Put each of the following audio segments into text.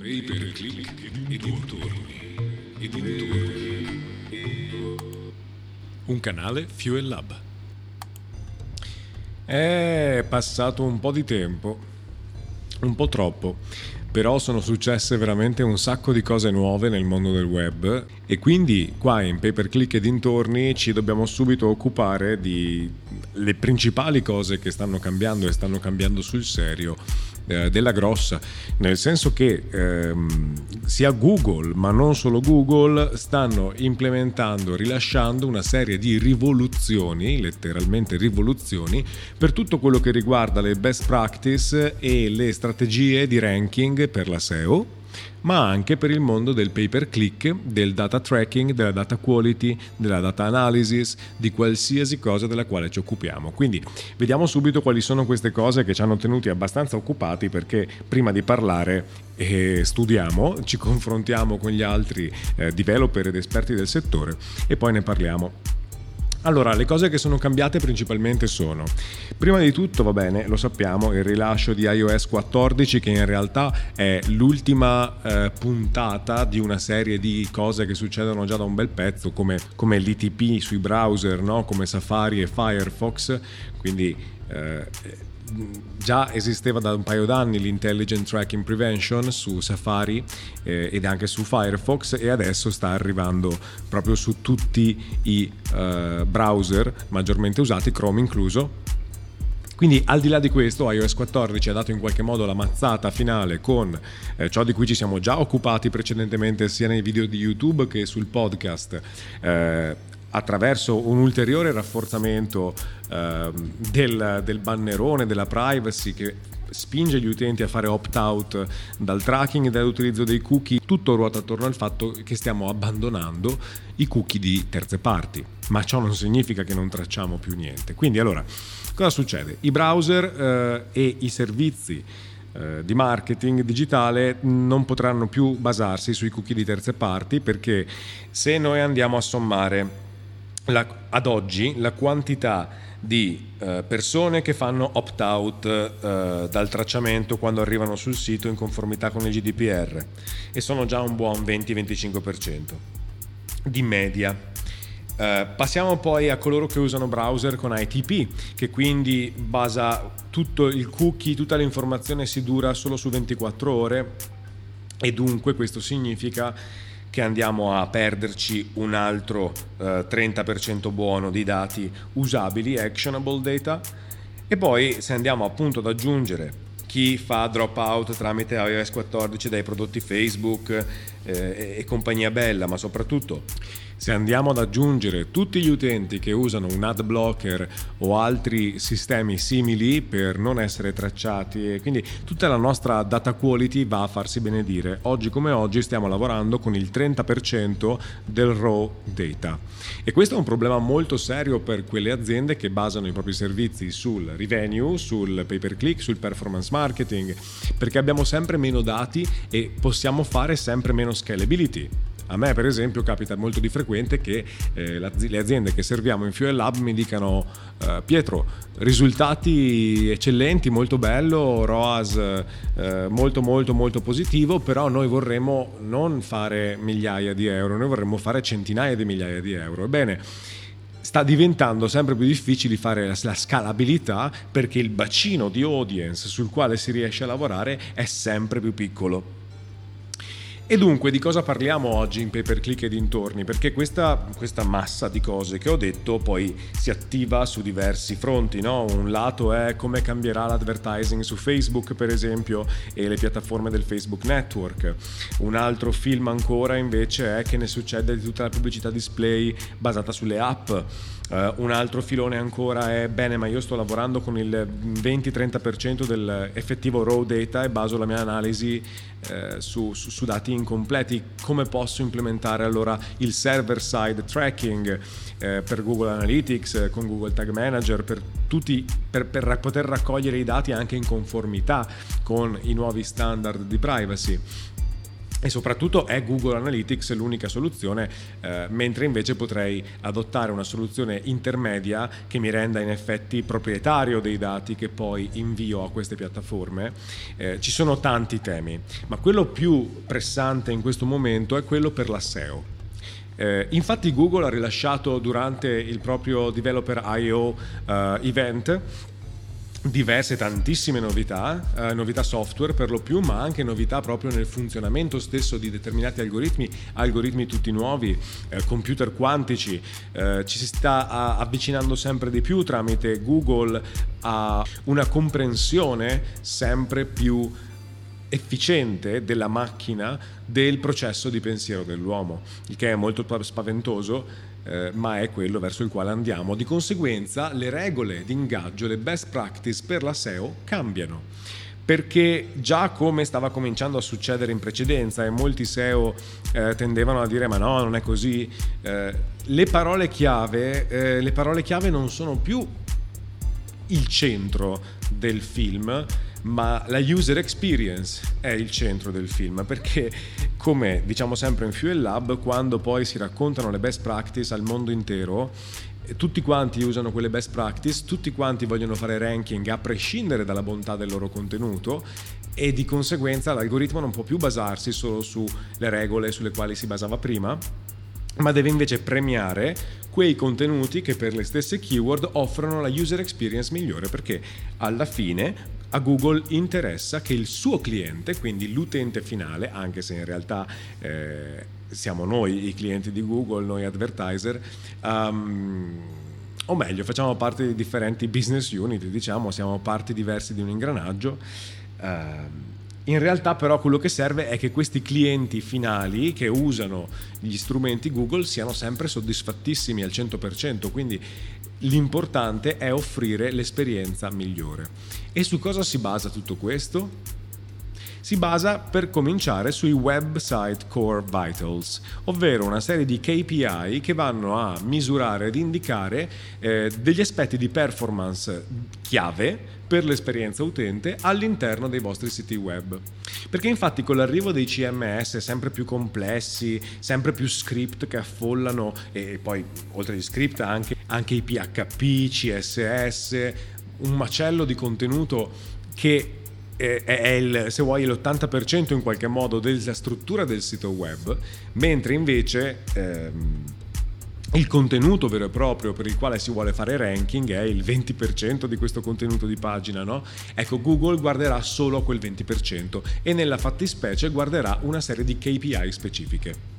Pay per click e dintorni. E dintorni. Un canale Fuel Lab. È passato un po' di tempo, un po' troppo, però sono successe veramente un sacco di cose nuove nel mondo del web e quindi qua in Pay per click e dintorni ci dobbiamo subito occupare di le principali cose che stanno cambiando e stanno cambiando sul serio eh, della grossa, nel senso che ehm, sia Google, ma non solo Google, stanno implementando, rilasciando una serie di rivoluzioni, letteralmente rivoluzioni, per tutto quello che riguarda le best practice e le strategie di ranking per la SEO ma anche per il mondo del pay per click, del data tracking, della data quality, della data analysis, di qualsiasi cosa della quale ci occupiamo. Quindi vediamo subito quali sono queste cose che ci hanno tenuti abbastanza occupati perché prima di parlare eh, studiamo, ci confrontiamo con gli altri eh, developer ed esperti del settore e poi ne parliamo. Allora, le cose che sono cambiate principalmente sono, prima di tutto, va bene, lo sappiamo, il rilascio di iOS 14 che in realtà è l'ultima eh, puntata di una serie di cose che succedono già da un bel pezzo, come, come l'ITP sui browser, no? come Safari e Firefox, quindi... Eh, già esisteva da un paio d'anni l'intelligent tracking prevention su Safari eh, ed anche su Firefox e adesso sta arrivando proprio su tutti i eh, browser maggiormente usati, Chrome incluso. Quindi al di là di questo iOS 14 ha dato in qualche modo la mazzata finale con eh, ciò di cui ci siamo già occupati precedentemente sia nei video di YouTube che sul podcast. Attraverso un ulteriore rafforzamento eh, del, del bannerone, della privacy che spinge gli utenti a fare opt-out dal tracking e dall'utilizzo dei cookie, tutto ruota attorno al fatto che stiamo abbandonando i cookie di terze parti, ma ciò non significa che non tracciamo più niente. Quindi allora, cosa succede? I browser eh, e i servizi eh, di marketing digitale non potranno più basarsi sui cookie di terze parti perché se noi andiamo a sommare la, ad oggi la quantità di eh, persone che fanno opt-out eh, dal tracciamento quando arrivano sul sito in conformità con il GDPR e sono già un buon 20-25% di media. Uh, passiamo poi a coloro che usano browser con ITP, che quindi basa tutto il cookie, tutta l'informazione si dura solo su 24 ore e dunque questo significa che andiamo a perderci un altro eh, 30% buono di dati usabili, actionable data, e poi se andiamo appunto ad aggiungere chi fa dropout tramite iOS 14 dai prodotti Facebook eh, e compagnia bella, ma soprattutto se andiamo ad aggiungere tutti gli utenti che usano un ad blocker o altri sistemi simili per non essere tracciati e quindi tutta la nostra data quality va a farsi benedire. Oggi come oggi stiamo lavorando con il 30% del raw data e questo è un problema molto serio per quelle aziende che basano i propri servizi sul revenue, sul pay per click, sul performance marketing perché abbiamo sempre meno dati e possiamo fare sempre meno scalability. A me per esempio capita molto di frequente che eh, le aziende che serviamo in Fuel Lab mi dicano eh, Pietro, risultati eccellenti, molto bello, ROAS eh, molto molto molto positivo, però noi vorremmo non fare migliaia di euro, noi vorremmo fare centinaia di migliaia di euro. Ebbene, sta diventando sempre più difficile fare la, la, scalabilità perché il bacino di audience sul quale si riesce a lavorare è sempre più piccolo. E dunque di cosa parliamo oggi in pay per click e dintorni? Perché questa, questa, massa di cose che ho detto poi si attiva su diversi fronti. No? Un lato è come cambierà l'advertising su Facebook, per esempio, e le piattaforme del Facebook Network. Un altro film ancora invece è che ne succede di tutta la pubblicità display basata sulle app. Uh, un altro filone ancora è bene, ma io sto lavorando con il 20-30% dell'effettivo raw data e baso la mia analisi uh, su, su, su, dati incompleti. Come posso implementare allora il server side tracking uh, per Google Analytics, con Google Tag Manager, per, tutti, per, per poter raccogliere i dati anche in conformità con i nuovi standard di privacy? E soprattutto è Google Analytics l'unica soluzione, eh, mentre invece potrei adottare una soluzione intermedia che mi renda in effetti proprietario dei dati che poi invio a queste piattaforme. Eh, ci sono tanti temi, ma quello più pressante in questo momento è quello per la SEO. Eh, infatti Google ha rilasciato durante il proprio Developer I.O. Uh, event diverse, tantissime novità, eh, novità software per lo più, ma anche novità proprio nel funzionamento stesso di determinati algoritmi, algoritmi tutti nuovi, eh, computer quantici, eh, ci si sta avvicinando sempre di più tramite Google a una comprensione sempre più efficiente della macchina del processo di pensiero dell'uomo, il che è molto spaventoso eh, ma è quello verso il quale andiamo. Di conseguenza le regole di ingaggio, le best practice per la SEO cambiano perché già come stava cominciando a succedere in precedenza e molti SEO eh, tendevano a dire ma no, non è così, eh, le, parole chiave, eh, le parole chiave non sono più il centro del film, ma la user experience è il centro del film perché come diciamo sempre in Fuel Lab quando poi si raccontano le best practice al mondo intero tutti quanti usano quelle best practice, tutti quanti vogliono fare ranking a prescindere dalla bontà del loro contenuto e di conseguenza l'algoritmo non può più basarsi solo sulle regole sulle quali si basava prima, ma deve invece premiare quei contenuti che per le stesse keyword offrono la user experience migliore perché alla fine a Google interessa che il suo cliente, quindi l'utente finale, anche se in realtà eh, siamo noi i clienti di Google, noi advertiser, um, o meglio, facciamo parte di differenti business unit, diciamo, siamo parti diverse di un ingranaggio. Uh, in realtà però quello che serve è che questi clienti finali che usano gli strumenti Google siano sempre soddisfattissimi al 100%, quindi l'importante è offrire l'esperienza migliore. E su cosa si basa tutto questo? Si basa per cominciare sui Website Core Vitals, ovvero una serie di KPI che vanno a misurare ed indicare eh, degli aspetti di performance chiave per l'esperienza utente all'interno dei vostri siti web. Perché infatti con l'arrivo dei CMS sempre più complessi, sempre più script che affollano e poi oltre agli script anche, anche i PHP, CSS, un macello di contenuto che è il, se vuoi l'80% in qualche modo della struttura del sito web, mentre invece ehm, il contenuto vero e proprio per il quale si vuole fare ranking è il 20% di questo contenuto di pagina, no? Ecco, Google guarderà solo quel 20% e nella fattispecie guarderà una serie di KPI specifiche.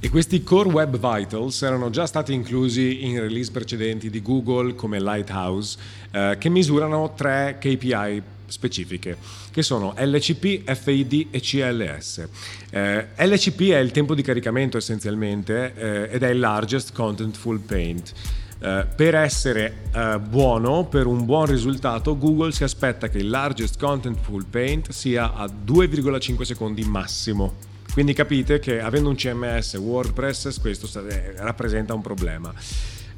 E questi Core Web Vitals erano già stati inclusi in release precedenti di Google come Lighthouse, eh, che misurano tre KPI specifiche, che sono LCP, FID e CLS. Eh, LCP è il tempo di caricamento essenzialmente eh, ed è il Largest Contentful Paint. Uh, per essere uh, buono, per un buon risultato, Google si aspetta che il largest contentful paint sia a 2,5 secondi massimo. Quindi capite che avendo un CMS WordPress questo rappresenta un problema.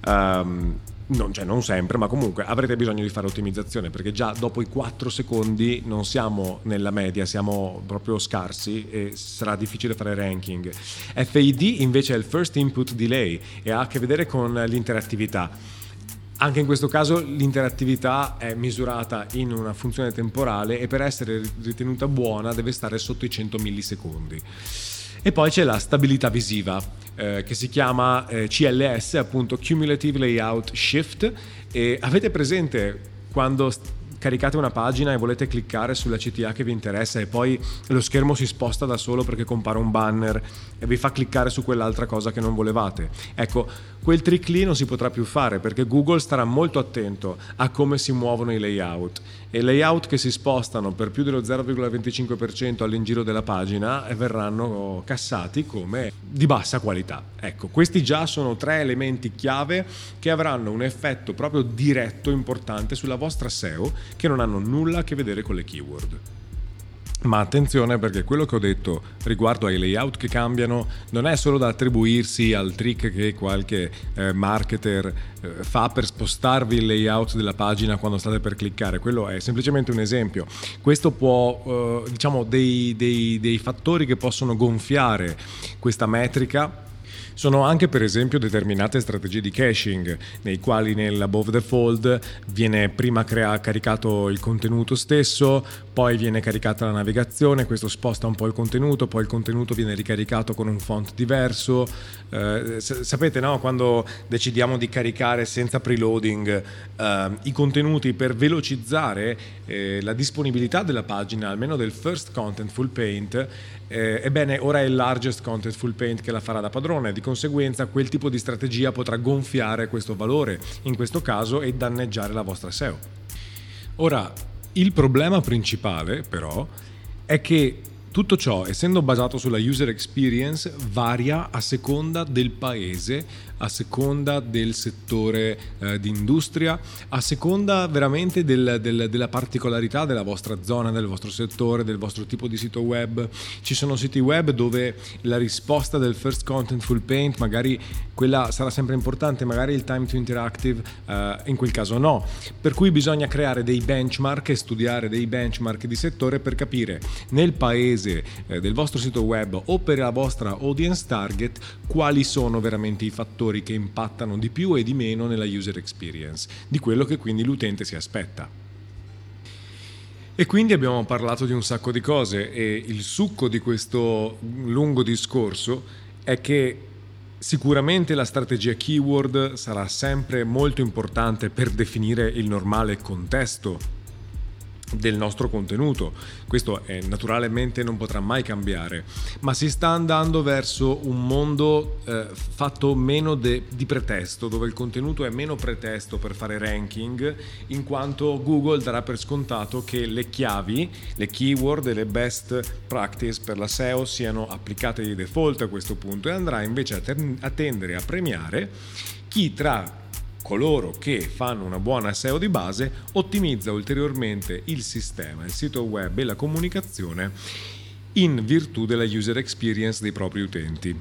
Um, non, cioè non sempre, ma comunque avrete bisogno di fare ottimizzazione perché già dopo i 4 secondi non siamo nella media, siamo proprio scarsi e sarà difficile fare ranking. FID invece è il First Input Delay e ha a che vedere con l'interattività. Anche in questo caso l'interattività è misurata in una funzione temporale e per essere ritenuta buona deve stare sotto i 100 millisecondi. E poi c'è la stabilità visiva, eh, che si chiama eh, CLS, appunto Cumulative Layout Shift. E avete presente quando caricate una pagina e volete cliccare sulla CTA che vi interessa e poi lo schermo si sposta da solo perché compare un banner e vi fa cliccare su quell'altra cosa che non volevate. Ecco, quel trick lì non si potrà più fare perché Google starà molto attento a come si muovono i layout e layout che si spostano per più dello 0,25% all'ingiro della pagina verranno cassati come di bassa qualità. Ecco, questi già sono tre elementi chiave che avranno un effetto proprio diretto importante sulla vostra SEO che non hanno nulla a che vedere con le keyword. Ma attenzione perché quello che ho detto riguardo ai layout che cambiano non è solo da attribuirsi al trick che qualche eh, marketer eh, fa per spostarvi il layout della pagina quando state per cliccare, quello è semplicemente un esempio. Questo può, eh, diciamo, dei, dei, dei fattori che possono gonfiare questa metrica sono anche per esempio determinate strategie di caching, nei quali nell'above the fold viene prima crea- caricato il contenuto stesso, poi viene caricata la navigazione, questo sposta un po' il contenuto, poi il contenuto viene ricaricato con un font diverso. Eh, sapete, no? quando decidiamo di caricare senza preloading eh, i contenuti per velocizzare eh, la disponibilità della pagina, almeno del first content full paint, eh, ebbene, ora è il largest contentful paint che la farà da padrone, di conseguenza quel tipo di strategia potrà gonfiare questo valore, in questo caso, e danneggiare la vostra SEO. Ora, il problema principale, però, è che tutto ciò, essendo basato sulla user experience, varia a seconda del paese, a seconda del settore eh, di industria, a seconda veramente del, del, della particolarità della vostra zona, del vostro settore, del vostro tipo di sito web. Ci sono siti web dove la risposta del first content full paint, magari quella sarà sempre importante, magari il time to interactive, eh, in quel caso no. Per cui bisogna creare dei benchmark e studiare dei benchmark di settore per capire nel paese eh, del vostro sito web o per la vostra audience target quali sono veramente i fattori che impattano di più e di meno nella user experience, di quello che quindi l'utente si aspetta. E quindi abbiamo parlato di un sacco di cose e il succo di questo lungo discorso è che sicuramente la strategia keyword sarà sempre molto importante per definire il normale contesto del nostro contenuto. Questo è, naturalmente non potrà mai cambiare, ma si sta andando verso un mondo eh, fatto meno de, di pretesto, dove il contenuto è meno pretesto per fare ranking, in quanto Google darà per scontato che le chiavi, le keyword e le best practice per la SEO siano applicate di default a questo punto e andrà invece a, ter- a tendere a premiare chi tra coloro che fanno una buona SEO di base ottimizza ulteriormente il sistema, il sito web e la comunicazione in virtù della user experience dei propri utenti.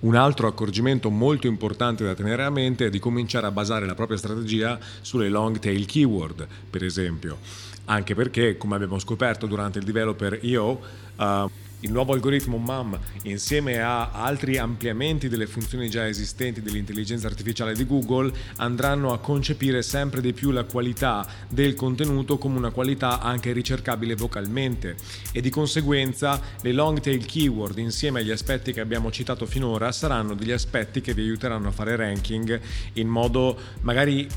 Un altro accorgimento molto importante da tenere a mente è di cominciare a basare la propria strategia sulle long tail keyword, per esempio, anche perché, come abbiamo scoperto durante il developer IO, uh, il nuovo algoritmo MAM, insieme a altri ampliamenti delle funzioni già esistenti dell'intelligenza artificiale di Google, andranno a concepire sempre di più la qualità del contenuto come una qualità anche ricercabile vocalmente e di conseguenza le long tail keyword insieme agli aspetti che abbiamo citato finora saranno degli aspetti che vi aiuteranno a fare ranking in modo magari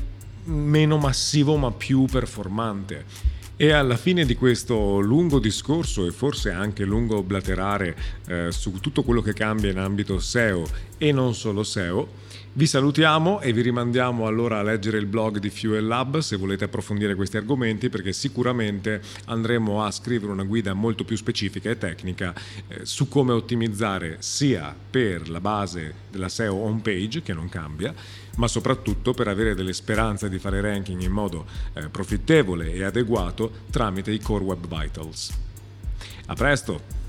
meno massivo ma più performante. E alla fine di questo lungo discorso e forse anche lungo blaterare eh, su tutto quello che cambia in ambito SEO e non solo SEO, vi salutiamo e vi rimandiamo allora a leggere il blog di Fuel Lab se volete approfondire questi argomenti perché sicuramente andremo a scrivere una guida molto più specifica e tecnica eh, su come ottimizzare sia per la base della SEO home page che non cambia ma soprattutto per avere delle speranze di fare ranking in modo eh, profittevole e adeguato tramite i Core Web Vitals. A presto!